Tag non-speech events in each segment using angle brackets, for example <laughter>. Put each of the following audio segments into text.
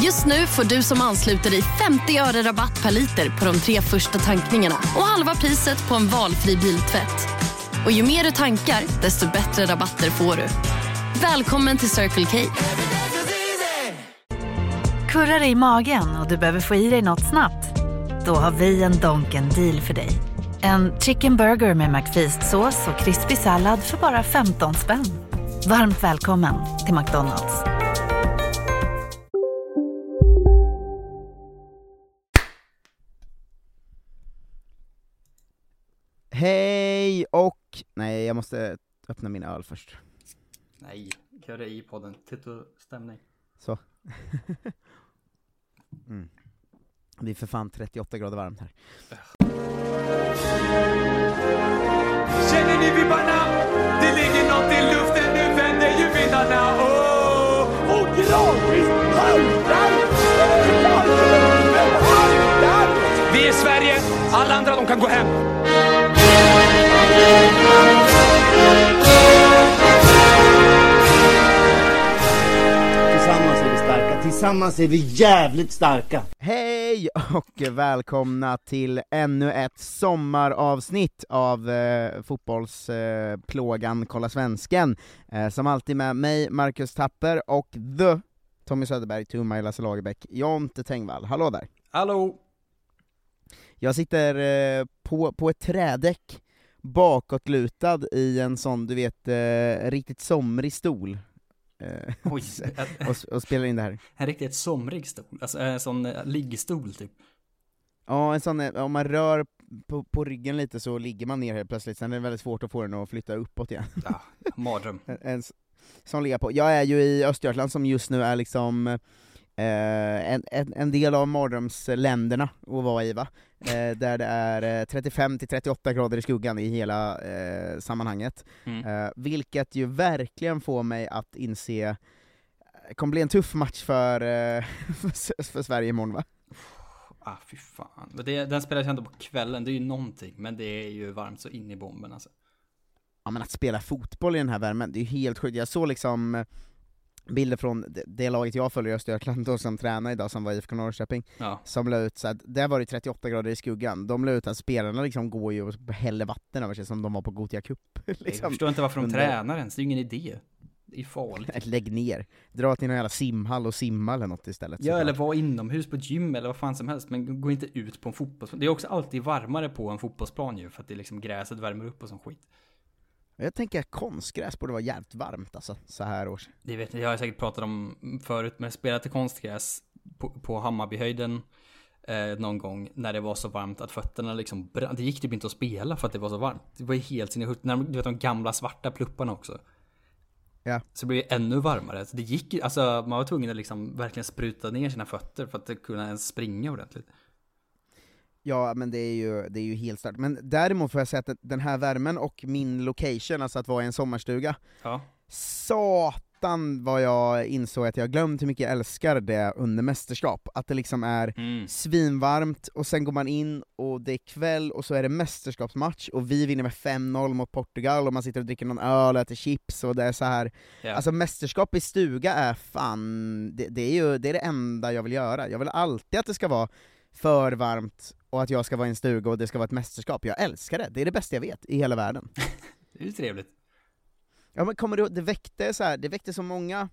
Just nu får du som ansluter dig 50 öre rabatt per liter på de tre första tankningarna och halva priset på en valfri biltvätt. Och ju mer du tankar, desto bättre rabatter får du. Välkommen till Circle K. Kurrar det i magen och du behöver få i dig något snabbt? Då har vi en Donken deal för dig. En chicken burger med McFeast-sås och krispig sallad för bara 15 spänn. Varmt välkommen till McDonalds. Hej och... Nej, jag måste öppna min öl först. Nej, gör det i podden. Titt och stämning. Så. <laughs> mm. Det är för fan 38 grader varmt här. Känner ni vibbarna? Det ligger något i luften, nu vänder ju vindarna oh! Och gradvis haltar Vi är Sverige, alla andra de kan gå hem. Tillsammans är vi starka, tillsammans är vi jävligt starka! Hej och välkomna till ännu ett sommaravsnitt av eh, fotbollsplågan eh, Kolla Svensken. Eh, som alltid med mig, Marcus Tapper, och the Tommy Söderberg, Tumma Lasse Lagerbäck, Jonte Tengvall. Hallå där! Hallå! Jag sitter eh, på, på ett trädäck, bakåtlutad i en sån, du vet, eh, riktigt somrig stol. Eh, Oj, <laughs> och, och spelar in det här. en riktigt somrig stol. Alltså en sån eh, liggstol typ. Ja, en sån, eh, om man rör på, på ryggen lite så ligger man ner helt plötsligt, sen är det väldigt svårt att få den att flytta uppåt igen. Ja, mardröm. <laughs> En, en som ligger på. Jag är ju i Östergötland som just nu är liksom eh, en, en, en del av mardrömsländerna att vara i va? Eh, där det är eh, 35-38 grader i skuggan i hela eh, sammanhanget. Mm. Eh, vilket ju verkligen får mig att inse eh, det kommer bli en tuff match för, eh, för, <laughs> för Sverige imorgon va? Ah, fy fan. Det, den spelas ju ändå på kvällen, det är ju någonting. Men det är ju varmt så in i bomben alltså. ja men att spela fotboll i den här värmen, det är ju helt sjukt. Jag såg liksom eh, bilder från det, laget jag följer i Östergötland då, som tränar idag, som var IFK Norrköping, Ja. som la ut så att där var det 38 grader i skuggan, de la ut att spelarna liksom går ju och häller vatten över sig som de var på Gothia Cup. <laughs> Jag liksom. förstår inte varför de under- tränar ens, det är ju ingen idé. Det är farligt. Lägg ner, dra till någon jävla simhall och simma eller något istället. Ja, eller vara inomhus på gym eller vad fan som helst, men gå inte ut på en fotbollsplan. Det är också alltid varmare på en fotbollsplan ju, för att det är liksom gräset värmer upp och sån skit. Jag tänker att konstgräs borde vara jävligt varmt alltså, så här års. Det vet jag, jag har säkert pratat om förut, men spelat till konstgräs på, på Hammarbyhöjden eh, någon gång när det var så varmt att fötterna liksom brann. Det gick typ inte att spela för att det var så varmt. Det var ju helt sinnessjukt. Du vet de gamla svarta plupparna också. Ja. Så blev det ännu varmare. Så det gick alltså man var tvungen att liksom verkligen spruta ner sina fötter för att kunna ens springa ordentligt. Ja, men det är ju, det är ju helt stört. Men däremot får jag säga att den här värmen och min location, alltså att vara i en sommarstuga, Ja. satan vad jag insåg att jag glömt hur mycket jag älskar det under mästerskap. Att det liksom är Mm. svinvarmt, och sen går man in och det är kväll, och så är det mästerskapsmatch, och vi vinner med 5-0 mot Portugal, och man sitter och dricker någon öl och äter chips, och det är så här. Ja. Alltså mästerskap i stuga är fan, det, det är ju det, är det enda jag vill göra. Jag vill alltid att det ska vara för varmt, och att jag ska vara i en stuga och det ska vara ett mästerskap. Jag älskar det, det är det bästa jag vet i hela världen. <laughs> Det är ju trevligt. Ja men kommer du det väckte så här, det väckte så många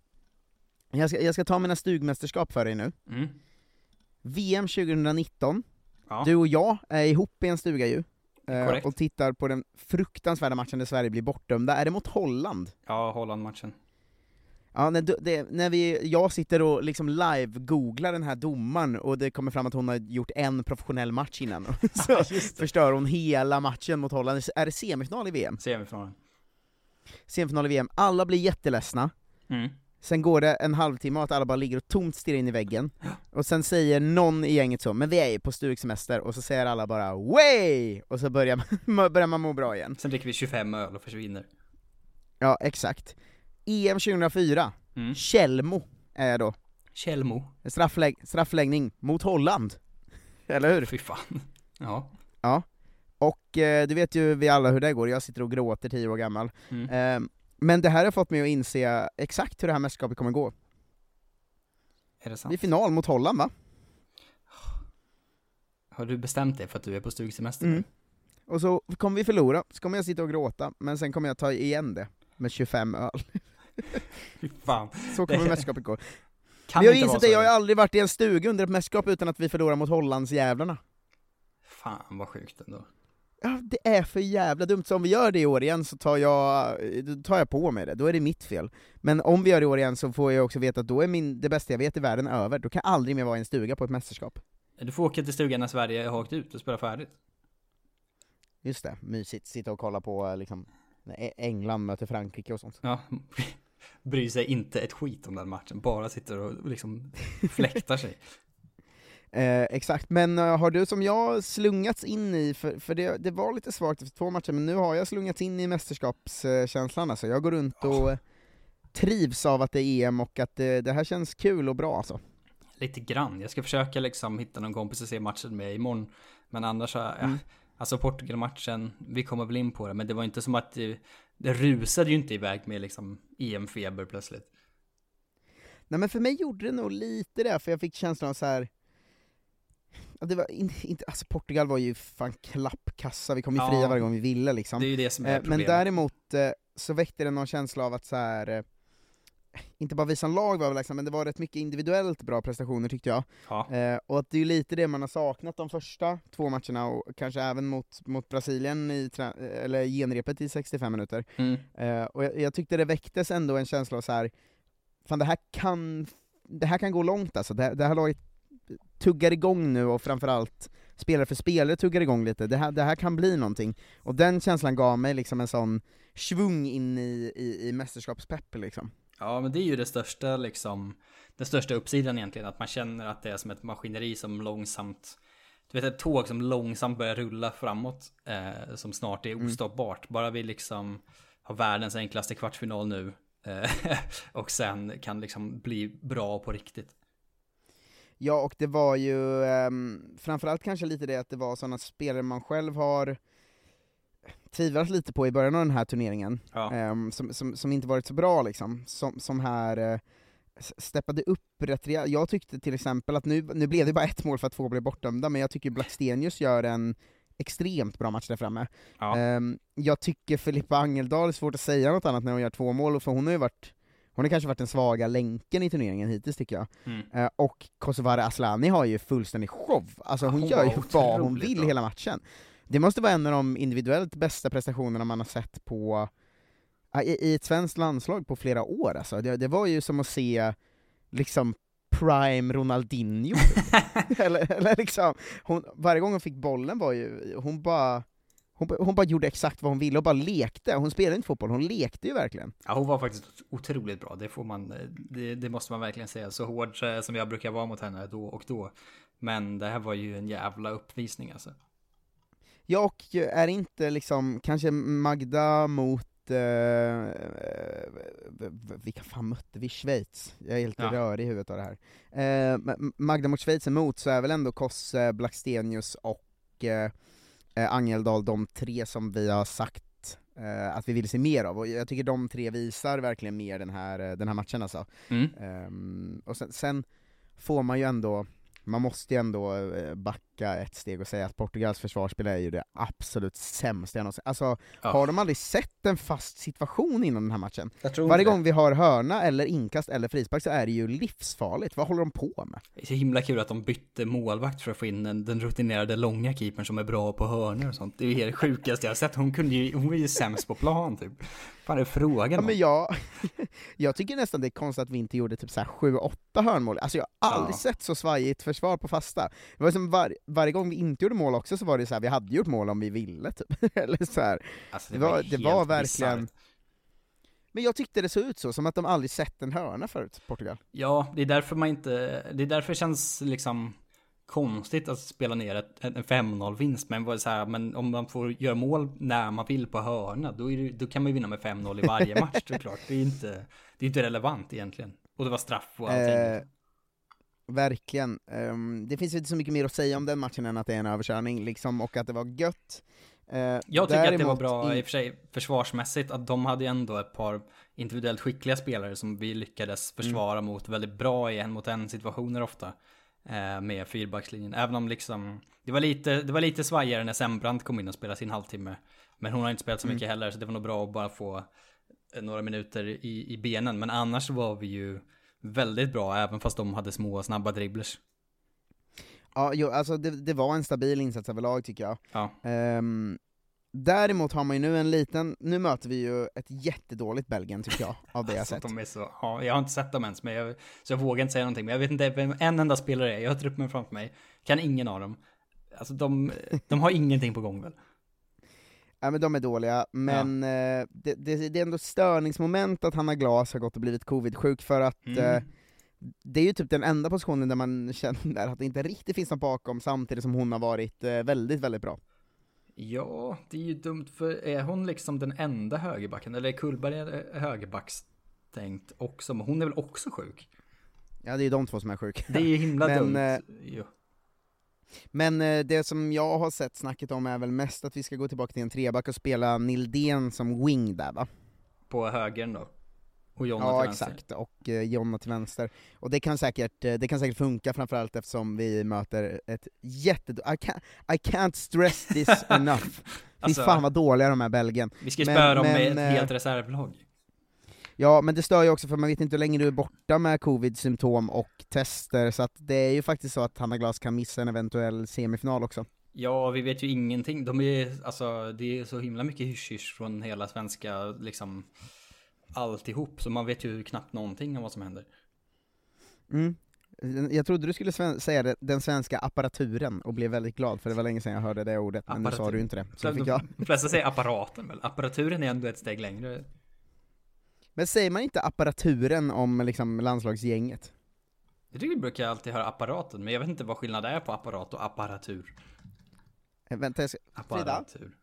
jag ska, jag ska ta mina stugmästerskap för dig nu. Mm. VM 2019, Ja. du och jag är ihop i en stuga ju, eh, Korrekt. och tittar på den fruktansvärda matchen där Sverige blir bortdömda. Är det mot Holland? Ja, Holland-matchen. Ja, när, det, när vi, jag sitter och liksom live-googlar den här domaren, och det kommer fram att hon har gjort en professionell match innan, <laughs> så förstör hon hela matchen mot Holland. Är det semifinal i VM? Semifinalen. Semifinal i VM, alla blir jätteledsna, Mm. sen går det en halvtimme och att alla bara ligger och tomt stirrar in i väggen, och sen säger någon i gänget så 'Men vi är ju på stugsemester' och så säger alla bara 'Way!' och så börjar man, <laughs> börjar man må bra igen. Sen dricker vi 25 öl och försvinner. Ja, exakt. EM 2004, Mm. Tjällmo är då, Tjällmo. strafflägg, straffläggning mot Holland. <laughs> Eller hur? Fy fan. Ja. Ja. Och eh, du vet ju vi alla hur det går, jag sitter och gråter tio år gammal. Mm. Eh, men det här har fått mig att inse exakt hur det här mästerskapet kommer gå. Är det Det är sant? final mot Holland va? Har du bestämt dig för att du är på stugsemester? Mm. Och så kommer vi förlora, så kommer jag sitta och gråta, men sen kommer jag ta igen det med 25 öl. <laughs> Fan. Så kommer Det- mästerskapet gå. Kan vi har inte insett det, jag har aldrig varit i en stuga under ett mästerskap utan att vi förlorar mot Hollandsjävlarna. Fan vad sjukt ändå. Ja, det är för jävla dumt, så om vi gör det i år igen så tar jag, tar jag på mig det, då är det mitt fel. Men om vi gör det i år igen så får jag också veta att då är min, det bästa jag vet i världen över, då kan jag aldrig mer vara i en stuga på ett mästerskap. Du får åka till stugan när Sverige har åkt ut och spela färdigt. Just det, mysigt, sitta och kolla på liksom, när England möter Frankrike och sånt. Ja. Bryr sig inte ett skit om den matchen, bara sitter och liksom fläktar sig. <laughs> Eh, exakt, men eh, har du som jag slungats in i, för, för det, det var lite svagt efter två matcher, men nu har jag slungats in i mästerskapskänslan alltså. Jag går runt och trivs av att det är EM och att det, det här känns kul och bra alltså. Lite grann. Jag ska försöka liksom hitta någon kompis att se matchen med imorgon. Men annars Mm. alltså Portugal-matchen, vi kommer väl in på det, men det var inte som att det, rusade ju inte iväg med liksom EM-feber plötsligt. Nej men för mig gjorde det nog lite det, för jag fick känslan av så här. Det var in, inte, alltså Portugal var ju fan klappkassa, vi kom ju Ja. fria varje gång vi ville liksom. Det är ju det som är Eh, problemet. Men däremot eh, så väckte det någon känsla av att så här. Eh, inte bara visa en lag var liksom, men det var rätt mycket individuellt bra prestationer tyckte jag. Ja. Eh, och att det är lite det man har saknat de första två matcherna, och kanske även mot, mot Brasilien i trä- eller genrepet i 65 minuter. Mm. Eh, och jag, jag tyckte det väcktes ändå en känsla av så här. fan det här kan, det här kan gå långt alltså, det, det här laget tuggar igång nu och framförallt spelare för spelare tuggar igång lite, det här, det här kan bli någonting. Och den känslan gav mig liksom en sån svung in i, i, i mästerskapspepp liksom. Ja, men det är ju det största liksom, den största uppsidan egentligen, att man känner att det är som ett maskineri som långsamt, du vet ett tåg som långsamt börjar rulla framåt, eh, som snart är ostoppbart. Bara vi liksom har världens enklaste kvartsfinal nu, eh, <laughs> och sen kan liksom bli bra på riktigt. Ja, och det var ju um, framförallt kanske lite det att det var sådana spelare man själv har tvivlat lite på i början av den här turneringen, Ja. ehm, som, som, som inte varit så bra liksom, som, som här s- steppade upp rätt rejält. Jag tyckte till exempel att nu, nu blev det bara ett mål för att två blev bortdömda, men jag tycker Blackstenius gör en extremt bra match där framme. Ja. Ehm, jag tycker Filippa Angeldal, är svårt att säga något annat när hon gör två mål, för hon har ju varit hon har kanske varit den svaga länken i turneringen hittills tycker jag. Mm. Eh, och Kosovare Asllani har ju fullständig show, alltså hon, Hon gör ju vad hon vill bra. hela matchen. Det måste vara en av de individuellt bästa prestationerna man har sett på ja, i, i ett svenskt landslag på flera år alltså. det, det var ju som att se liksom prime Ronaldinho, <laughs> eller, eller liksom, hon, varje gång hon fick bollen var ju, hon bara hon, hon bara gjorde exakt vad hon ville och bara lekte, hon spelade inte fotboll, hon lekte ju verkligen. Ja, hon var faktiskt otroligt bra. Det får man, det, det måste man verkligen säga. Så hård eh, som jag brukar vara mot henne då och då. Men det här var ju en jävla uppvisning alltså. Ja, och är inte liksom, kanske Magda mot, eh, v- vilka fan mötte vi? Schweiz? Jag är helt Ja. rörig i huvudet av det här. Eh, Ma- Magda mot Schweiz emot, så är väl ändå Kosse, Blackstenius och eh, eh, Angeldal de tre som vi har sagt eh, att vi vill se mer av, och jag tycker de tre visar verkligen mer den här, eh, den här matchen alltså. Mm. Ehm, och sen, sen får man ju ändå, man måste ju ändå eh, backa ett steg och säga att Portugals försvarsspel är ju det absolut sämsta jag någonsin Alltså, Ja. har de aldrig sett en fast situation innan den här matchen? Varje gång vi har hörna eller inkast eller frispark så är det ju livsfarligt, vad håller de på med? Det är så himla kul att de bytte målvakt för att få in den, den rutinerade långa keepern som är bra på hörnor och sånt. Det är ju det sjukaste jag har sett. Hon kunde ju, hon är ju sämst på plan typ. Fan är frågan Ja, men jag, <laughs> jag tycker nästan det är konstigt att vi inte gjorde typ så här 7-8 hörnmål, alltså jag har aldrig Ja. sett så svajigt försvar på fasta. Det var som var, varje gång vi inte gjorde mål också så var det så här, vi hade gjort mål om vi ville typ, <laughs> eller så här. Alltså, det var- det helt var verkligen-. Men jag tyckte det såg ut så, som att de aldrig sett en hörna förut, Portugal. Ja, det är därför man inte, det är därför det känns liksom konstigt att spela ner ett, en 5-0 vinst. Men, vad så här, men om man får göra mål när man vill på hörna, då, är det, då kan man ju vinna med 5-0 i varje <laughs> match såklart. Det är inte, det är inte relevant egentligen. Och det var straff och allting. Eh, verkligen. Ehm, det finns ju inte så mycket mer att säga om den matchen än att det är en överkörning, liksom, och att det var gött. Eh, Jag tycker att det var bra i- och för sig försvarsmässigt att de hade ändå ett par individuellt skickliga spelare som vi lyckades försvara mot väldigt bra i en mot en situationer ofta. Eh, med fyrbackslinjen. Även om liksom det var lite, det var lite svajigare när Sembrant kom in och spelade sin halvtimme. Men hon har inte spelat så mycket heller så det var nog bra att bara få eh, några minuter i, i benen. Men annars var vi ju väldigt bra även fast de hade små snabba dribblers. Ja, jo, alltså det, det var en stabil insats överlag tycker jag. Ja. Ehm, däremot har man ju nu en liten, nu möter vi ju ett jättedåligt Belgien tycker jag, av det jag <laughs> Alltså, sett. de är så, ja, jag har inte sett dem ens, men jag, så jag vågar inte säga någonting. Men jag vet inte vem en enda spelare är. Jag har truppen framför mig. Kan ingen av dem. Alltså de, de har ingenting på gång väl? <laughs> Ja men de är dåliga, men eh, det, det, det är ändå störningsmoment att Hanna Glas har gått och blivit covid-sjuk för att Mm. eh, det är ju typ den enda positionen där man <laughs> känner att det inte riktigt finns någon bakom samtidigt som hon har varit eh, väldigt, väldigt bra. Ja, det är ju dumt för är hon liksom den enda högerbacken? Eller är Kullberg högerbackstänkt också? Men hon är väl också sjuk? Ja det är ju de två som är sjuka. Det är ju himla Men, dumt. eh. Men eh, det som jag har sett snacket om är väl mest att vi ska gå tillbaka till en treback och spela Nildén som wing där va? På högern då? Och Jonna Ja till vänster. exakt, och eh, Jonna till vänster. Och det kan säkert, eh, det kan säkert funka framförallt eftersom vi möter ett jätte... I can't, I can't stress this <laughs> enough. Fy Alltså- fan vad dåliga de är Belgien. Vi ska ju spöa dem med ett eh, helt reservlag. Ja, men det stör ju också för man vet inte hur länge du är borta med covid-symptom och tester, så att det är ju faktiskt så att Hanna Glas kan missa en eventuell semifinal också. Ja, vi vet ju ingenting. De är, alltså, det är så himla mycket hysch från hela svenska, liksom, alltihop. Så man vet ju knappt någonting om vad som händer. Mm. Jag trodde du skulle säga det, den svenska apparaturen, och blev väldigt glad för det var länge sedan jag hörde det ordet, men nu sa du inte det. Så fick jag. de <laughs> flesta säger apparaten väl? Apparaturen är ändå ett steg längre. Men säger man inte apparaturen om liksom landslagsgänget? Jag tycker vi brukar alltid höra apparaten, men jag vet inte vad skillnaden är på apparat och apparatur. Eh, vänta, jag ska... Frida? Apparatur.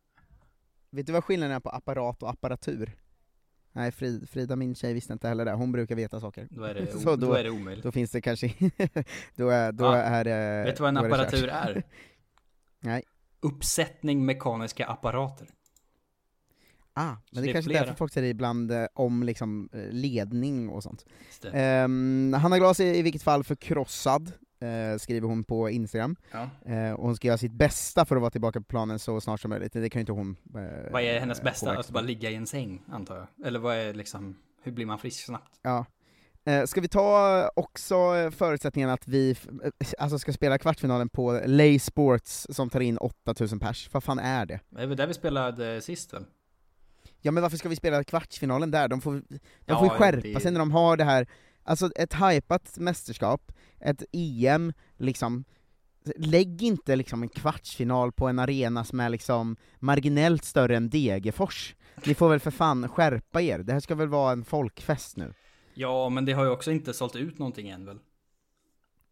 Vet du vad skillnaden är på apparat och apparatur? Nej, Frida, Frida min tjej visste inte heller det, hon brukar veta saker. Då är det, <laughs> Så då, då- är det omöjligt. Då finns det kanske, <laughs> då är, då Ja. är det... vet du vad en apparatur är? <laughs> Nej. Uppsättning mekaniska apparater. Ah, men det det, är kanske är därför folk säger ibland eh, om liksom eh, ledning och sånt. Ehm, Hanna Glas är i vilket fall förkrossad, eh, skriver hon på Instagram. Ja. Eh, och hon ska göra sitt bästa för att vara tillbaka på planen så snart som möjligt, det kan ju inte hon eh, Vad är hennes bästa? Att bara ligga i en säng, antar jag? Eller vad är liksom, hur blir man frisk snabbt? Ja. Eh, ska vi ta också förutsättningen att vi eh, alltså ska spela kvartsfinalen på Lay Sports som tar in 8000 pers? Vad fan är det? Det är väl där vi spelade sist väl? Ja men varför ska vi spela kvartsfinalen där? De får, de Ja, får ju skärpa det- sig när de har det här, alltså ett hypat mästerskap, ett EM, liksom Lägg inte liksom en kvartsfinal på en arena som är liksom marginellt större än Degerfors. Ni får väl för fan skärpa er, det här ska väl vara en folkfest nu? Ja, men det har ju också inte sålt ut någonting än väl?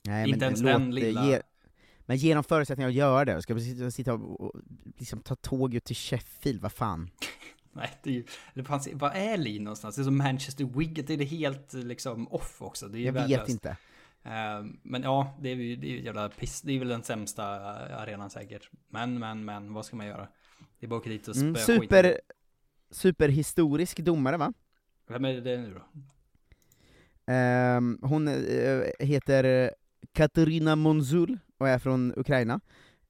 Nej, Inte ens den lilla- Ge, men ge dem förutsättningar att göra det, ska vi sitta, och liksom ta tåg ut till Sheffield, vad fan? <laughs> Nej, det är ju, eller fan, vad är Lin någonstans? Det är som Manchester Wigan, är det helt liksom off också? Det är Jag vet värdelöst. inte. Eh, Men ja, det är ju det är ju jävla piss. Det är väl den sämsta arenan säkert. Men, men, men, vad ska man göra? Det är bara att åka dit och spöa Mm, skiten. super, superhistorisk domare va? Vem är det nu då? Ehm, hon eh, heter Katarina Monzul och är från Ukraina.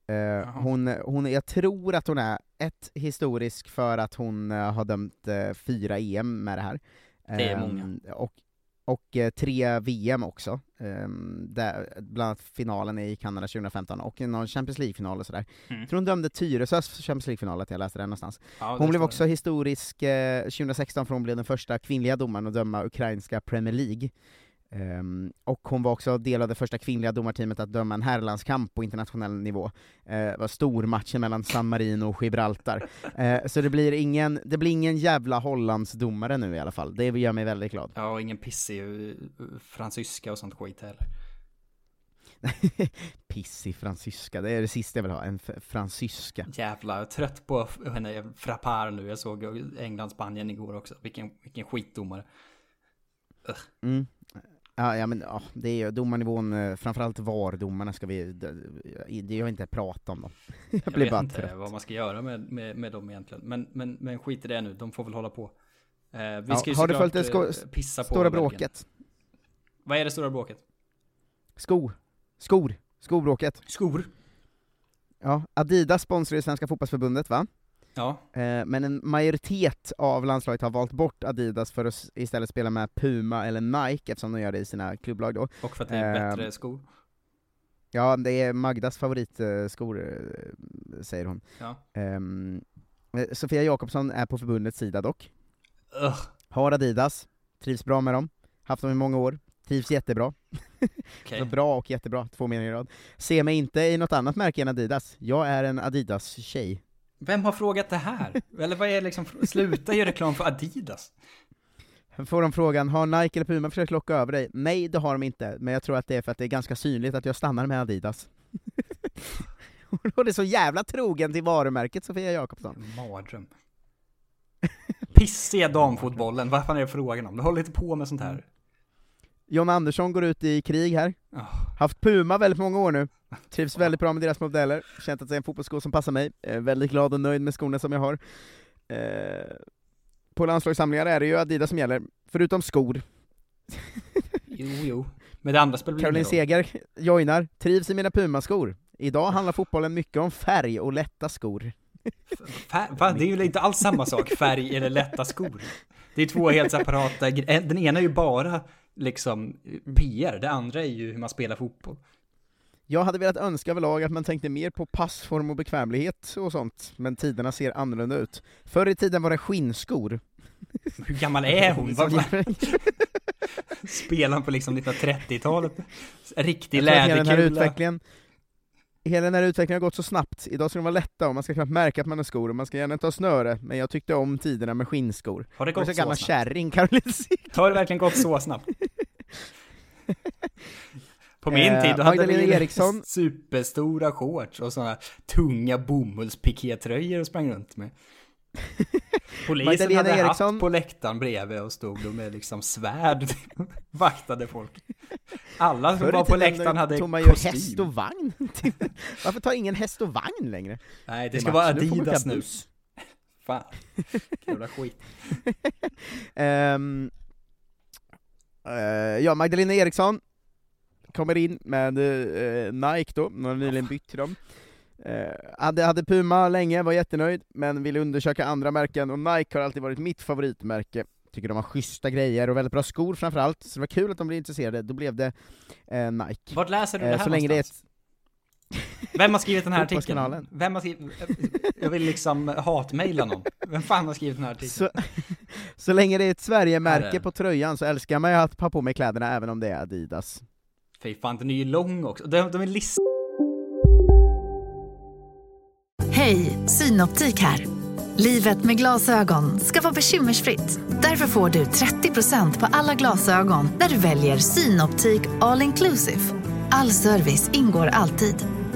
Eh, hon, hon, jag tror att hon är ett historisk för att hon eh, har dömt eh, fyra EM med det här. Det är Ehm, många. Och, och tre VM också, Ehm, där, bland annat finalen i Kanada 2015, och någon Champions League-final och sådär. Mm. Jag tror hon dömde Tyresös Champions League-final, att jag läste den någonstans. Ja, det hon blev också historisk eh, 2016 för hon blev den första kvinnliga domaren att döma ukrainska Premier League. Ehm, och hon var också del av det första kvinnliga domarteamet att döma en herrlandskamp på internationell nivå. Eh, det var stormatchen mellan San Marino och Gibraltar. <laughs> Eh, så det blir, ingen, det blir ingen jävla Hollandsdomare nu i alla fall, det gör mig väldigt glad. Ja, och ingen pissig uh, fransyska och sånt skit heller. <laughs> Pissig fransyska, det är det sista jag vill ha, en fransyska. Jävlar, jag är trött på henne Frappar nu. Jag såg England-Spanien igår också. Vilken, vilken skitdomare. Mm. Ja, ja men ja, det är ju domarnivån, eh, framförallt VAR-domarna ska vi, det, jag inte prata om dem. Jag, <laughs> Jag blir bara inte trött. vad man ska göra med, med, med dem egentligen. Men, men, men skit i det nu, de får väl hålla på. Eh, vi Ja, ska ju har du följt det sko- eh, pissa på Stora bråket. Vad är det stora bråket? Sko. Skor. Skobråket. Skor. Ja, Adidas sponsrar ju Svenska fotbollsförbundet va? Ja, Eh, men en majoritet av landslaget har valt bort Adidas för att istället spela med Puma eller Nike, eftersom de gör det i sina klubblag då. och för att det är Ehm, bättre skor. Ja, det är Magdas favoritskor, eh, säger hon. Ja. Ehm, eh, Sofia Jakobsson är på förbundets sida dock. Ugh. Har Adidas, trivs bra med dem, haft dem i många år, trivs jättebra. Så <laughs> bra och jättebra, två meningar i rad. Ser mig inte i något annat märke än Adidas, jag är en Adidas-tjej. Vem har frågat det här? Eller vad är liksom, sluta göra reklam för Adidas. Får de frågan, har Nike eller Puma försökt locka över dig? Nej, det har de inte, men jag tror att det är för att det är ganska synligt att jag stannar med Adidas. <laughs> Hon är så jävla trogen till varumärket, Sofia Jakobsson. Mardröm. Pissiga damfotbollen, vad fan är det frågan om? Du håller inte på med sånt här. John Andersson går ut i krig här, Oh, haft Puma väldigt många år nu, trivs väldigt bra med deras modeller, känt att det är en fotbollssko som passar mig, är väldigt glad och nöjd med skorna som jag har. Eh, på landslagssamlingar är det ju Adidas som gäller, förutom skor. jo, jo. Men det andra spelar Caroline. Seger joinar, trivs i mina Puma-skor. Idag handlar fotbollen mycket om färg och lätta skor. Fär, va? Det är ju inte alls samma sak, färg eller lätta skor. Det är två helt separata grejer. Den ena är ju bara liksom PR, det andra är ju hur man spelar fotboll. Jag hade velat önska överlag att man tänkte mer på passform och bekvämlighet och sånt, men tiderna ser annorlunda ut. Förr i tiden var det skinnskor. <laughs> Hur gammal är hon? <laughs> Spelar på liksom 1930-talet? Riktig att hela den här läderkula. utvecklingen Hela den här utvecklingen har gått så snabbt, idag ska de vara lätta och man ska knappt märka att man har skor och man ska gärna inte ha snöre, men jag tyckte om tiderna med skinnskor. Har det gått så så snabbt? kärring, Caroline. Har det verkligen gått så snabbt? <laughs> På min Eh, tid då hade vi Eriksson. <laughs> superstora shorts och sådana tunga bomullspikétröjor och sprang runt med. <laughs> Polisen Magdalena hade Eriksson. hatt på läktaren bredvid och stod då med liksom svärd <laughs> vaktade folk. Alla som var på läktaren hade tog man ju kostym. häst och vagn. Varför tar ingen häst och vagn längre? Nej, det till ska vara Adidas nu. Fan. Jävla skit. Eh, ja, Magdalena Eriksson kommer in med eh, Nike då, hon har nyligen bytt till dem. Eh, hade, hade Puma länge, var jättenöjd, men ville undersöka andra märken, och Nike har alltid varit mitt favoritmärke. Tycker de har schyssta grejer och väldigt bra skor framförallt, så det var kul att de blev intresserade, då blev det eh, Nike. Vart läser du det Eh, här så länge någonstans? Vem har skrivit den här artikeln? Vem har skrivit... Jag vill liksom hatmejla någon. Vem fan har skrivit den här artikeln? så, så länge det är ett Sverige-märke på tröjan så älskar man ju att ha på mig kläderna även om det är Adidas. Fy fan, den är ju lång också. De, de är list... Hej, Synoptik här. Livet med glasögon ska vara bekymmersfritt. Därför får du 30% på alla glasögon när du väljer Synoptik All Inclusive. All service ingår alltid.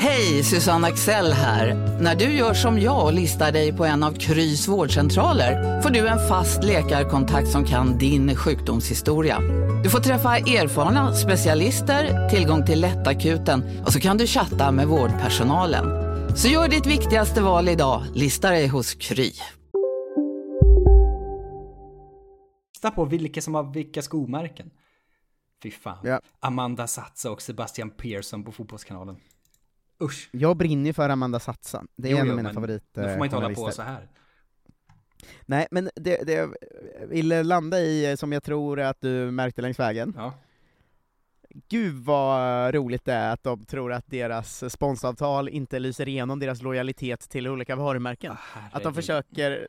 Hej, Susanne Axel här. När du gör som jag och listar dig på en av Krys vårdcentraler får du en fast läkarkontakt som kan din sjukdomshistoria. Du får träffa erfarna specialister, tillgång till lättakuten och så kan du chatta med vårdpersonalen. Så gör ditt viktigaste val idag, lista dig hos Kry. Lista på vilka som har vilka skomärken. Fy fan. Ja. Amanda Satsa och Sebastian Persson på Fotbollskanalen. Usch. Jag brinner ju för Amanda Satsa, det är Jo, en jo, av mina men favorit Då får man inte hålla på så här. Nej, men det, det jag ville landa i, som jag tror att du märkte längs vägen, Ja. Gud vad roligt det är att de tror att deras sponsavtal inte lyser igenom deras lojalitet till olika varumärken. att de försöker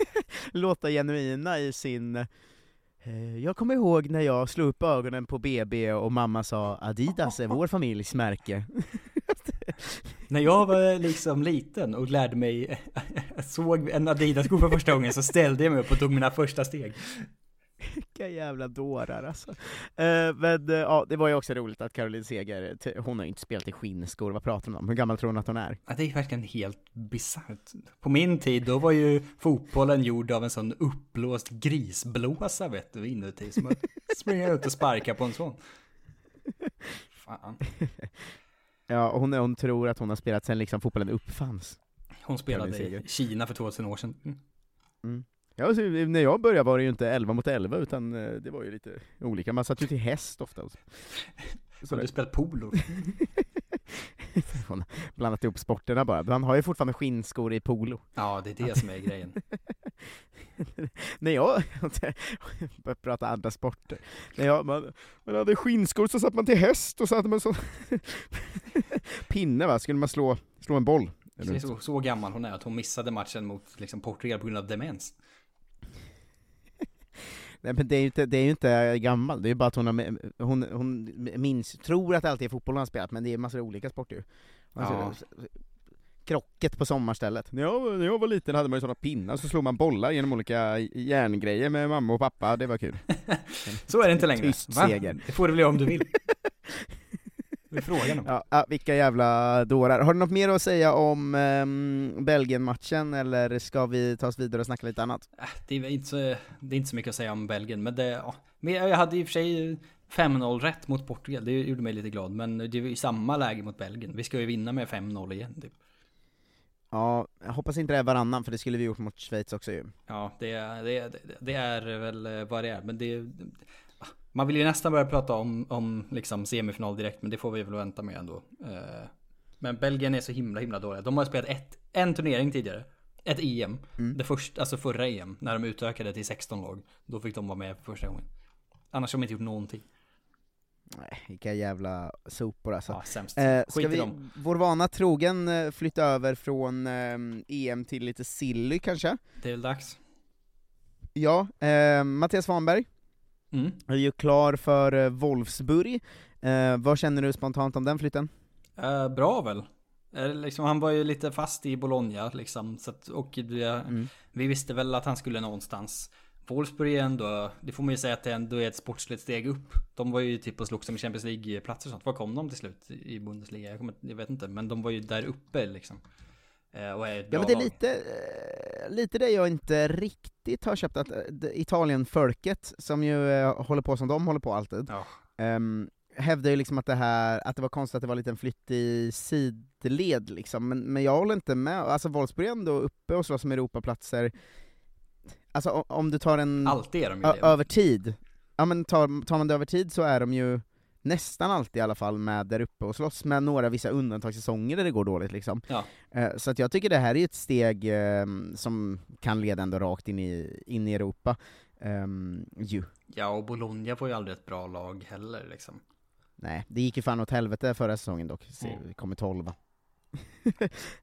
<laughs> låta genuina i sin eh, jag kommer ihåg när jag slog upp ögonen på BB och mamma sa Adidas är vår familjs märke. <laughs> När jag var liksom liten och lärde mig, <laughs> såg en Adidas-sko för första gången så ställde jag mig upp och tog mina första steg. Vilka jävla dårar alltså. Eh, men eh, ja, det var ju också roligt att Caroline Seger, t- hon har ju inte spelat i skinnskor, vad pratar hon om? Hur gammal tror hon att hon är? Ja, det är verkligen helt bisarrt. På min tid, då var ju fotbollen gjord av en sån uppblåst grisblåsa vet du, inuti. Som att springa ut och sparka på en sån. Fan. Ja, och hon, hon tror att hon har spelat sen liksom fotbollen uppfanns. Hon spelade i Kina för 2000 år sedan. Mm. Mm. Ja, så, när jag började var det ju inte 11 mot 11, utan eh, det var ju lite olika. Man satt ju till häst ofta. och Så. <laughs> Har du spelat polo? <laughs> Hon blandat ihop sporterna bara. Man har ju fortfarande skinnskor i polo. Ja, det är det som är grejen. <laughs> <laughs> När jag börjar prata andra sporter, när jag, man, man hade skinnskor så satt man till häst och så hade man så <laughs> pinne va, skulle man slå, slå en boll. Så, så gammal hon är att hon missade matchen mot liksom, Portugal på grund av demens. <laughs> Nej men det är ju inte, det är inte gammal, det är ju bara att hon, har, hon, hon minns, tror att det alltid är fotboll hon har spelat, men det är massor av olika sporter ju. Alltså, Krocket på sommarstället. När jag, när jag var liten hade man ju sådana pinnar, så slog man bollar genom olika järngrejer med mamma och pappa, det var kul. <laughs> Så är det inte längre. Tyst seger. Det får du väl göra om du vill. <laughs> Det är frågan om. Ja, ja, vilka jävla dårar. Har du något mer att säga om ehm, Belgien-matchen, eller ska vi ta oss vidare och snacka lite annat? Äh, Det är, inte så, det är inte så mycket att säga om Belgien, men det, ja. Men jag hade i och för sig 5-0 rätt mot Portugal, det gjorde mig lite glad. Men det var ju samma läge mot Belgien. Vi ska ju vinna med 5-0 igen typ. Ja, jag hoppas inte det är varannan, för det skulle vi gjort mot Schweiz också ju. Ja, det, det, det, är väl eh, vad det är. Men det, man vill ju nästan börja prata om, om liksom semifinal direkt, men det får vi väl vänta med ändå. Eh, Men Belgien är så himla himla dåliga. De har spelat ett, en turnering tidigare. Ett EM. Mm. Det första, alltså förra EM, när de utökade till 16 lag. Då fick de vara med för första gången. Annars har de inte gjort någonting. Nej, vilka jävla sopor alltså. Ja, sämst. Eh, ska vi, dem. vår vana trogen, eh, flytta över från eh, EM till lite silly kanske? Det är väl dags. Ja, eh, Mattias Svanberg Mm. är ju klar för eh, Wolfsburg. Eh, vad känner du spontant om den flytten? Eh, bra väl? Liksom, han var ju lite fast i Bologna liksom. Så att, och vi, Mm. vi visste väl att han skulle någonstans. Wolfsburg är ändå, det får man ju säga att det ändå är ett sportsligt steg upp. De var ju typ och slogs om Champions League-platser och sånt. Var kom de till slut i Bundesliga? Jag, kommer, jag vet inte, men de var ju där uppe liksom. Eh, och är ett Ja bra men det är lite, eh, lite det jag inte riktigt har köpt, att eh, Italien-folket, som ju håller på som de håller på alltid, Ja. ehm, hävdar ju liksom att det här, att det var konstigt att det var en liten flytt i sidled liksom, men, men jag håller inte med, alltså Wolfsburg är ändå uppe och slåss om Europaplatser, alltså om du tar en, Alltid är de ju ö- det. över tid, ja men tar, tar man det över tid så är de ju nästan alltid i alla fall med där uppe och slåss, med några vissa undantagssäsonger där det går dåligt liksom. Ja. Eh, Så att jag tycker det här är ett steg eh, som kan leda ändå rakt in i, in i Europa. Um, ju. Ja, och Bologna var ju aldrig ett bra lag heller liksom. Nej, det gick ju fan åt helvete förra säsongen dock, Se, Mm. vi kommer tolva. <laughs>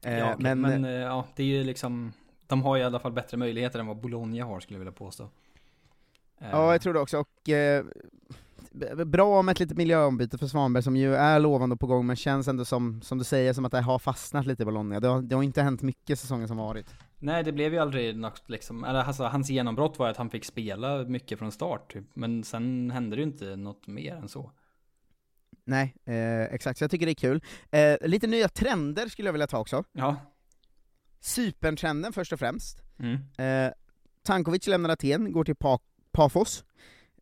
Eh, ja, okej, men, men, eh, ja, det är ju liksom, de har i alla fall bättre möjligheter än vad Bologna har skulle jag vilja påstå. Eh, ja, jag tror det också, och eh, bra med ett litet miljöombyte för Svanberg som ju är lovande och på gång, men känns ändå som, som du säger, som att det har fastnat lite i Bologna. Det har, det har inte hänt mycket säsongen som varit. Nej, det blev ju aldrig något liksom, eller alltså, hans genombrott var att han fick spela mycket från start typ. Men sen hände det ju inte något mer än så. Nej, eh, exakt, så jag tycker det är kul. Eh, lite nya trender skulle jag vilja ta också. Ja. Cypern-trenden först och främst. Mm. Eh, Tankovic lämnar Aten, går till pa Pafos.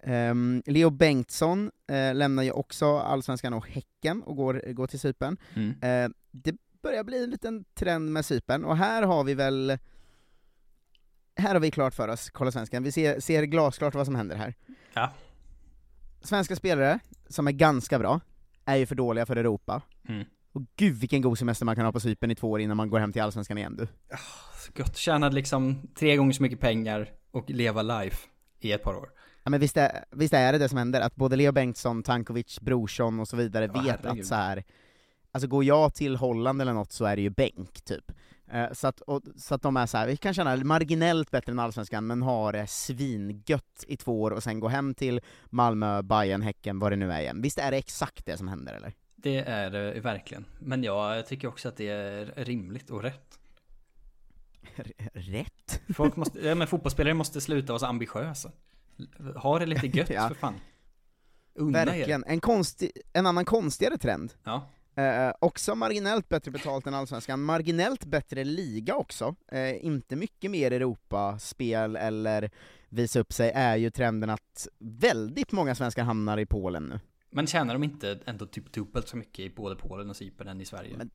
Ehm, Leo Bengtsson eh, lämnar ju också Allsvenskan och Häcken och går, går till Cypern. Mm. Eh, det börjar bli en liten trend med Cypern, och här har vi väl här har vi klart för oss, kolla svenskan, vi ser, ser glasklart vad som händer här. Ja. Svenska spelare, som är ganska bra, är ju för dåliga för Europa. Mm. Och gud vilken god semester man kan ha på Cypern i två år innan man går hem till Allsvenskan igen du. gött. Tjänade liksom tre gånger så mycket pengar och leva life i ett par år. Ja men visst är, visst är det det som händer, att både Leo Bengtsson, Tankovic, Brorsson och så vidare Ja, vet herregud. att så här. alltså går jag till Holland eller något så är det ju bänk, typ. Eh, så, att, och, så att de är så här, vi kan känna marginellt bättre än Allsvenskan, men ha det svingött i två år och sen gå hem till Malmö, Bayern, Häcken, vad det nu är igen. Visst är det exakt det som händer eller? Det är det verkligen. Men jag tycker också att det är rimligt och rätt. <laughs> Rätt? Folk måste, ja, men fotbollsspelare måste sluta vara så ambitiösa. Ha det lite gött <laughs> Ja. för fan. Unna er. Verkligen. En, konstig, en annan konstigare trend, Ja. Eh, också marginellt bättre betalt än Allsvenskan, marginellt bättre liga också, eh, inte mycket mer Europaspel eller visa upp sig, är ju trenden att väldigt många svenskar hamnar i Polen nu. Men tjänar de inte ändå typ dubbelt så mycket i både Polen och Cypern än i Sverige? Men-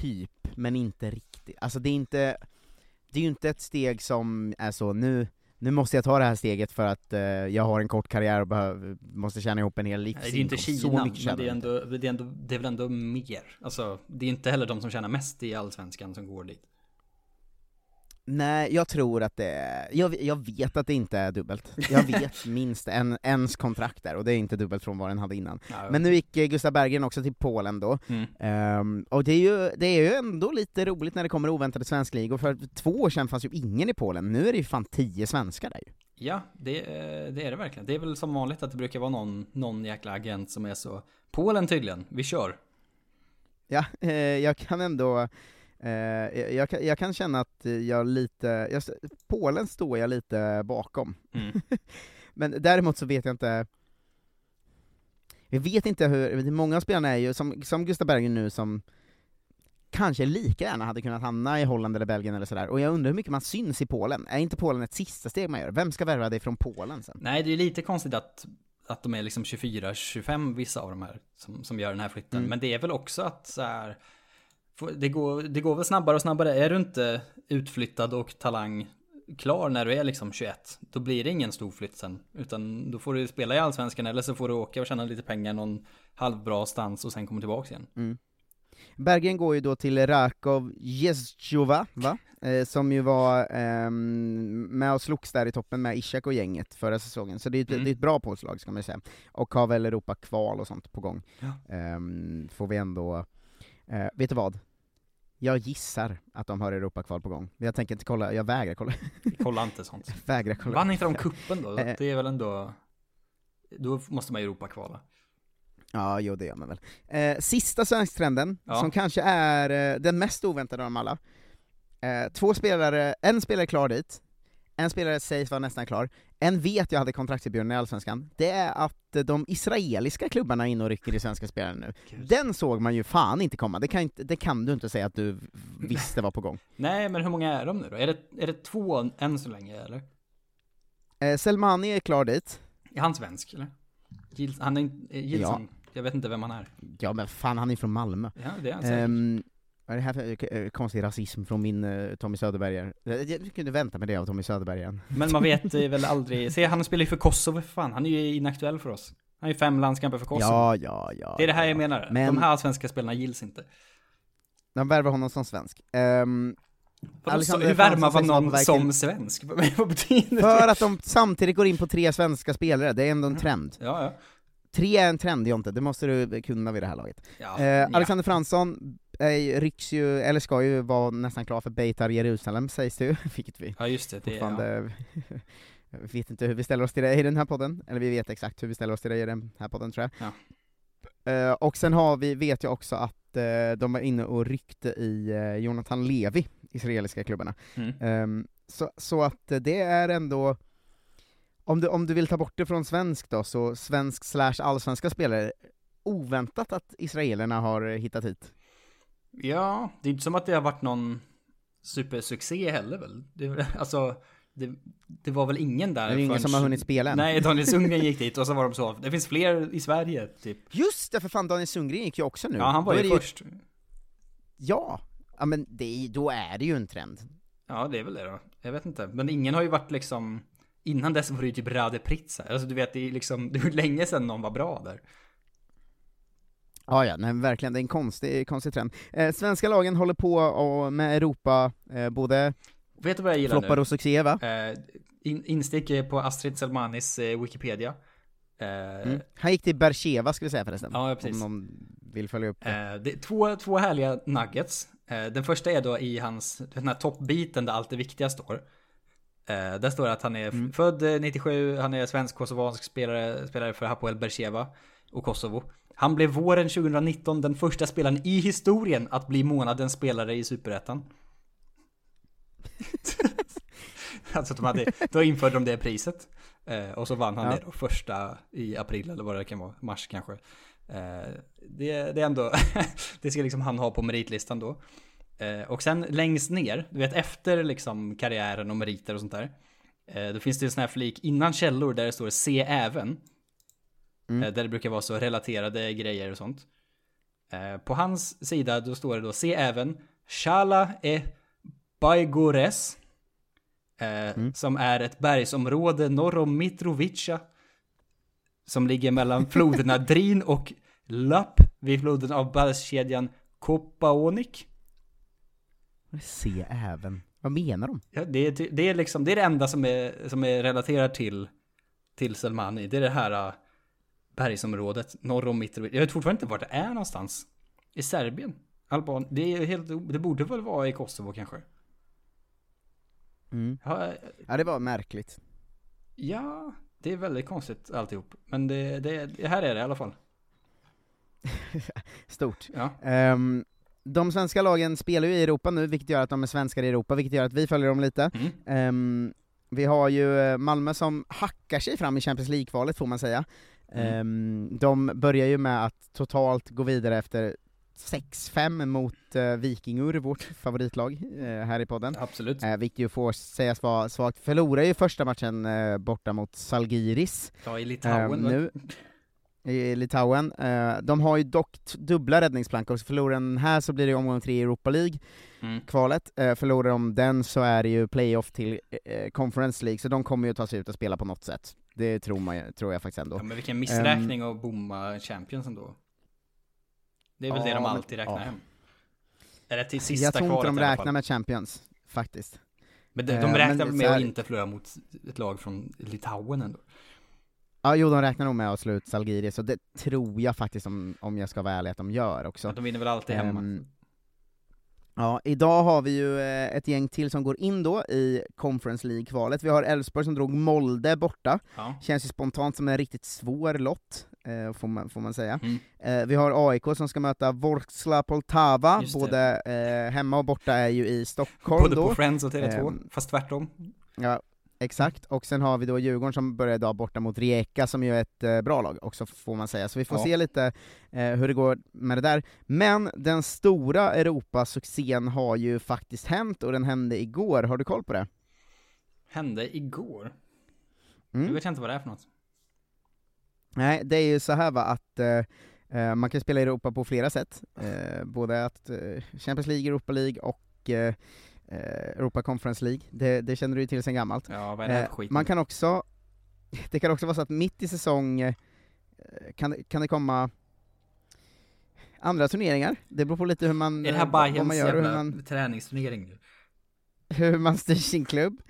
Typ, men inte riktigt. Alltså det är inte, det är ju inte ett steg som är så, nu, nu måste jag ta det här steget för att eh, jag har en kort karriär och behöver, måste tjäna ihop en hel Nej, det är ju inte livsinkomst. Kina, men det är, ändå, det, är ändå, det är väl ändå mer. Alltså, det är inte heller de som tjänar mest i Allsvenskan som går dit. Nej, jag tror att det är, jag, jag vet att det inte är dubbelt. Jag <laughs> vet minst en, ens kontrakt där, och det är inte dubbelt från vad den hade innan. Ja, Men nu gick eh, Gustav Berggren också till Polen då, Mm. Ehm, och det är, ju, det är ju ändå lite roligt när det kommer oväntade svenskligor, för två år sedan fanns ju ingen i Polen, nu är det ju fan tio svenskar där ju. Ja, det, eh, det är det verkligen. Det är väl som vanligt att det brukar vara någon, någon jäkla agent som är så Polen tydligen, vi kör. Ja, eh, jag kan ändå, eh, jag, jag, kan, känna att jag lite, jag, Polen står jag lite bakom. Mm. <laughs> Men däremot så vet jag inte Jag vet inte hur, många av spelarna är ju, som, som Gustav Berggren nu, som kanske lika gärna hade kunnat hamna i Holland eller Belgien eller sådär, och jag undrar hur mycket man syns i Polen. Är inte Polen ett sista steg man gör? Vem ska värva dig från Polen sen? Nej, det är lite konstigt att, att de är liksom 24-25 vissa av de här som, som gör den här flytten. Mm. Men det är väl också att så här, det går, det går väl snabbare och snabbare. Är du inte utflyttad och talang klar när du är liksom 21, då blir det ingen stor flytt sen. Utan då får du spela i Allsvenskan eller så får du åka och tjäna lite pengar någon halvbra stans och sen komma tillbaka igen. Mm. Bergen går ju då till Rakov Jezjova, va? Eh, som ju var ehm, med och slogs där i toppen med Ishak och gänget förra säsongen, så det är, ett, Mm. det är ett bra påslag ska man ju säga. Och har väl Europa-kval och sånt på gång. Ja. Ehm, får vi ändå, eh, vet du vad? Jag gissar att de har Europa-kval på gång. Jag tänker inte kolla, jag vägrar kolla. Kolla inte sånt. <laughs> vägrar kolla. Vann inte de kuppen då? Eh. Det är väl ändå... Då måste man Europa kvala. Ja, jo det gör man väl. Eh, sista svensktrenden, Ja. som kanske är eh, den mest oväntade av dem alla. Eh, två spelare, en spelare klar dit, en spelare sägs vara nästan klar, en vet jag hade kontraktserbjudande i Allsvenskan, det är att de israeliska klubbarna är inne och rycker i svenska spelare nu. Den såg man ju fan inte komma, det kan, inte, det kan du inte säga att du visste var på gång. <laughs> Nej, men hur många är de nu då? Är det, är det två än så länge eller? Eh, Selmani är klar dit, Är han svensk eller? Gils, han är eh, Gilson? Jag vet inte vem han är. ja men fan han är från Malmö. Ja, det är han säkert. Ehm, vad är det här för eh, konstig rasism från min uh, Tommy Söderbergare? Jag, jag kunde vänta med det av Tommy Söderbergaren. <laughs> Men man vet eh, väl aldrig. Se, han spelar ju för Kosovo för fan. Han är ju inaktuell för oss. Han har ju fem landskamper för Kosovo. Ja, ja, ja. det är det här ja. jag menar. Men- De här svenska spelarna gills inte. De värvar honom som svensk. Så, Alexander hur värmar man någon som svensk? <laughs> Vad betyder för det? att de samtidigt går in på tre svenska spelare, det är ändå en trend. Ja, ja. Tre är en trend Jonte, det måste du kunna vid det här laget. ja. Eh. Alexander Fransson eh, rycks ju, eller ska ju vara nästan klar för Beitar Jerusalem sägs det ju, <laughs> vilket vi Ja, just det. det ja. fortfarande <laughs> jag vet inte hur vi ställer oss till det i den här podden, eller vi vet exakt hur vi ställer oss till det i den här podden tror jag. Eh, och sen har vi, vet jag också att eh, de var inne och ryckte i eh, Jonathan Levi, israeliska klubbarna. Mm. Ehm, så, så att det är ändå, om du, om du vill ta bort det från svensk då, så svensk slash allsvenska spelare, oväntat att israelerna har hittat hit. Ja, det är inte som att det har varit någon supersuccé heller väl? Det, alltså, det, det var väl ingen där Det är ju ingen som har hunnit spela än. Nej, Daniel Sundgren gick <laughs> dit och så var de så, det finns fler i Sverige, typ. Just det, för fan Daniel Sundgren gick ju också nu. Ja, han var Då är ju det först. Ja, ja men det, då är det ju en trend. Ja, det är väl det då. Jag vet inte. Men ingen har ju varit liksom... Innan dess var det ju typ Rade Pritsa. Alltså du vet, det är liksom... Det var länge sedan någon var bra där. Ja, ja, nej, verkligen, det är en konstig, konstig trend. Eh, svenska lagen håller på och, med Europa, eh, både Vet du vad jag gillar floppar nu? och succé va? Eh, in, instick på Astrid Selmanis eh, Wikipedia. Eh, Mm. Han gick till Bercheva ska vi säga förresten, Ja, precis. om någon vill följa upp det. Eh, det är två, två härliga nuggets. Eh, den första är då i hans, den här toppbiten där allt det viktiga står. Eh, där står det att han är Mm. född eh, 97, han är svensk-kosovansk spelare, spelare för Hapoel Bercheva och Kosovo. Han blev våren 2019 den första spelaren i historien att bli månadens spelare i Superettan. <laughs> alltså de hade, då införde de det priset. Eh, och så vann han Ja. det då första i april eller vad det kan vara, mars kanske. Eh, det, det är ändå, <laughs> det ska liksom han ha på meritlistan då. Eh, och sen längst ner, du vet efter liksom karriären och meriter och sånt där. Eh, då finns det en sån här flik innan källor där det står se även. Mm. Eh, där det brukar vara så relaterade grejer och sånt. Eh, på hans sida då står det då se även Shala e Baigores. Eh, Som är ett bergsområde norr om Mitrovica. Som ligger mellan <laughs> floderna Drin och Lapp vid floden av bergskedjan Kopaonik. Se även. Vad menar de? Ja, det, är, det är liksom, det är det enda som är, som är relaterat till, till Selmani. Det är det här bergsområdet norr om Mitrovica. Jag vet fortfarande inte vart det är någonstans. I Serbien? Alban? Det är helt, det borde väl vara i Kosovo kanske? Mm. Ja, Ja, det var märkligt. ja det är väldigt konstigt alltihop. Men det, det, här är det i alla fall. <laughs> Stort. Ja. Ehm, de svenska lagen spelar ju i Europa nu, vilket gör att de är svenskar i Europa, vilket gör att vi följer dem lite. Mm. Ehm, vi har ju eh, Malmö som hackar sig fram i Champions League-kvalet får man säga. Mm. Ehm, de börjar ju med att totalt gå vidare efter 6-5 mot uh, Vikingur, vårt favoritlag eh, här i podden. Absolut. Uh, vilket ju får sägas vara svagt. Förlorar ju första matchen eh, borta mot Salgiris. Ja, i Litauen. Ehm, nu, i Litauen. Eh, de har ju dock dubbla räddningsplankor, så förlorar den här så blir det omgång tre i Europa League, Mm. kvalet. Eh, förlorar de den så är det ju playoff till eh, Conference League, så de kommer ju ta sig ut och spela på något sätt. Det tror, man, tror jag faktiskt ändå. Ja, men vilken missräkning att bomma Champions ändå. Det är väl Ja, det de alltid räknar ja. hem. Eller till sista jag tror inte de räknar med Champions, faktiskt. Men de, de Eh, räknar men med här- att inte förlora mot ett lag från Litauen ändå? Ja, jo, de räknar nog med att slå ut Salgiris, och det tror jag faktiskt, om, om jag ska vara ärlig, att de gör också. Ja, de vinner väl alltid hemma? Ehm, Ja, idag har vi ju eh, ett gäng till som går in då i Conference League-kvalet. Vi har Elfsborg som drog Molde borta. Ja. Känns ju spontant som en riktigt svår lott, eh, får, man, får man säga. Mm. Eh, vi har AIK som ska möta Vorskla Poltava, både hemma och borta är ju i Stockholm Både då. på Friends och Tele2, Ehm, fast tvärtom. Ja, exakt. Och sen har vi då Djurgården som börjar idag borta mot Rijeka, som ju är ett eh, bra lag också, får man säga. Så vi får Ja. se lite eh, hur det går med det där. Men den stora Europasuccén har ju faktiskt hänt, och den hände igår. Har du koll på det? Hände igår. Mm. Nu vet jag inte vad det är för något. Nej, det är ju så här va, att eh, eh, man kan spela i Europa på flera sätt. Eh, både att eh, Champions League, Europa League och eh, Europa Conference League. Det, det känner du ju till sen gammalt. Ja, vad är det här Eh, för skit? man kan också, <laughs> det kan också vara så att mitt i säsong eh, kan, kan det komma andra turneringar. Det beror på lite hur man, är det här eh, Bajens jävla man, träningsturnering nu? hur man styr sin klubb.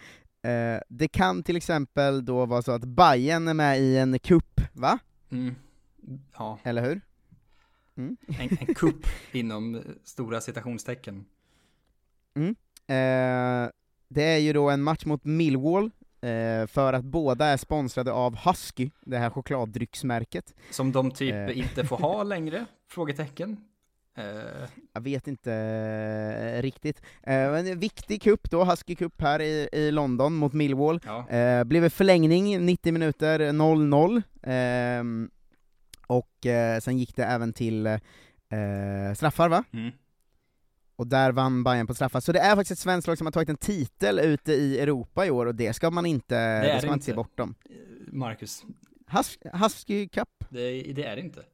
Eh, det kan till exempel då vara så att Bayern är med i en cup, va? Mm. Ja, Eller hur? en, en kupp inom eh, stora citationstecken. Eh, det är ju då en match mot Millwall, eh, för att båda är sponsrade av Husky, det här chokladdrycksmärket. Som de typ Eh. inte får ha längre? <laughs> Frågetecken. Jag vet inte riktigt. En viktig cup då, Husky Cup här i, i London mot Millwall. ja. Blev förlängning, 90 minuter, 0-0. ehm, och sen gick det även till straffar va? Mm. Och där vann Bayern på straffar. Så det är faktiskt ett svenskt lag som har tagit en titel ute i Europa i år, och det ska man inte, det det ska man inte se bortom. Eh, Marcus, Hus, Husky Cup, det, det är det inte.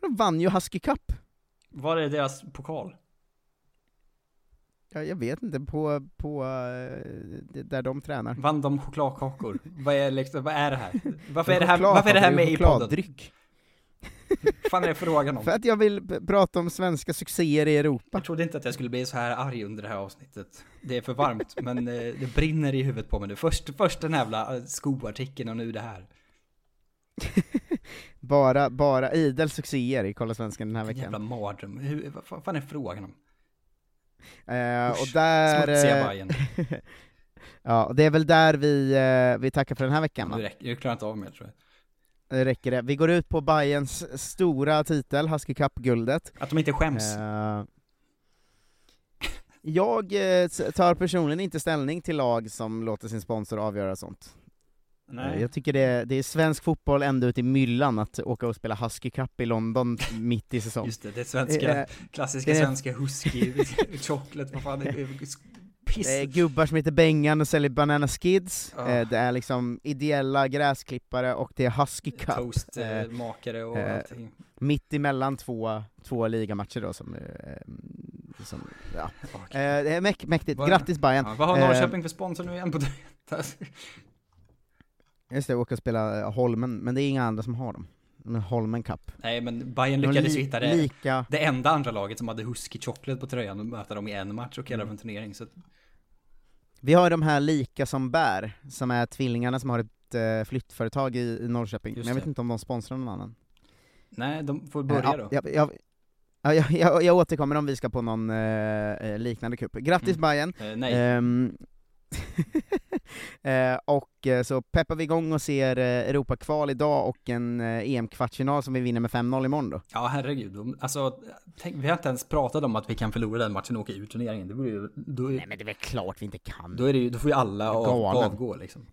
de vann ju Husky Cup. Var är deras pokal? Ja, jag vet inte, på, på eh, det- där de tränar. Vann de chokladkakor? vad, är liksom, vad är det här? Varför är det här, varför är det här med i podden? Fan är det frågan om? För att jag vill prata om svenska succéer i Europa. Jag trodde inte att jag skulle bli så här arg under det här avsnittet. Det är för varmt, <laughs> men eh, det brinner i huvudet på mig nu. Först, först den jävla eh, skoartikeln och nu det här. <laughs> Bara, bara idel succéer i Kolla Svensken den här Vilken jävla veckan. mardröm. Hur, vad fan- är frågan om? Eh, och Usch, där... smutsiga eh, <laughs> ja, det är väl där vi, vi tackar för den här veckan va? Nu klarar inte av mer tror jag. Det räcker det. Vi går ut på Bayerns stora titel, Husky Cup-guldet. Att de inte skäms. Eh, jag eh, tar personligen inte ställning till lag som låter sin sponsor avgöra sånt. Nej. Eh, Jag tycker det är, det är svensk fotboll ända ut i myllan att åka och spela Husky Cup i London <laughs> mitt i säsong. Just det, det svenska, Eh, klassiska det är- svenska husky, <laughs> chocolate, vad fan det <laughs> är, piss. Det är gubbar som heter Bengan och säljer Banana Skids, Ah. eh, det är liksom ideella gräsklippare och det är Husky Cup. Eh, Toastmakare och eh, allting. Mitt emellan två, två ligamatcher då som, eh, som ja. Eh, det är mäk mäktigt, Vad- grattis Bayern Ja, vad har Eh, Norrköping för sponsor nu igen på tröjan? <laughs> Just det, åka och spela eh, Holmen, men det är inga andra som har dem. Holmen Cup. Nej men Bayern De lyckades ju hitta det, lika- det enda andra laget som hade Husky Chocolate på tröjan och möta dem i en match och kalla Mm. det en turnering så Vi har de här Lika som bär, som är tvillingarna som har ett eh, flyttföretag i, i Norrköping, Just men jag vet det. inte om de sponsrar någon annan. Nej, de får börja Eh, då. ja, Jag, jag, ja, jag, återkommer om vi ska på någon eh, eh, liknande cup. Grattis Mm. Bayern Eh, nej. Ehm, <laughs> eh, och eh, så peppar vi igång och ser eh, Europakval idag och en eh, EM-kvartsfinal som vi vinner med 5-0 imorgon då. Ja herregud, alltså tänk, vi har inte ens pratat om att vi kan förlora den matchen och åka ur turneringen. Det ju, då, Nej men det är väl klart vi inte kan. då, är det då får ju alla avgå liksom.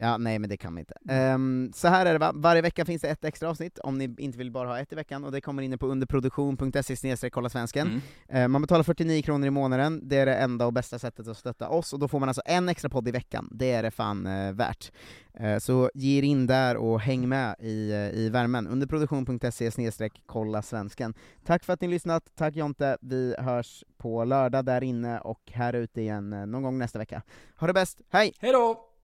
Ja, nej men det kan vi inte. Ehm, så här är det va, varje vecka finns det ett extra avsnitt, om ni inte vill bara ha ett i veckan, och det kommer inne på underproduktion.se kolla svensken. Mm. Eh, man betalar 49 kronor i månaden, det är det enda och bästa sättet att stötta oss, och då får man alltså en extra podd i veckan, det är det fan eh, värt. Eh, så ge er in där och häng med i, eh, i värmen, underproduktion.se kolla svensken. Tack för att ni lyssnat, tack Jonte, vi hörs på lördag där inne och här ute igen eh, någon gång nästa vecka. Ha det bäst, hej! Hej då!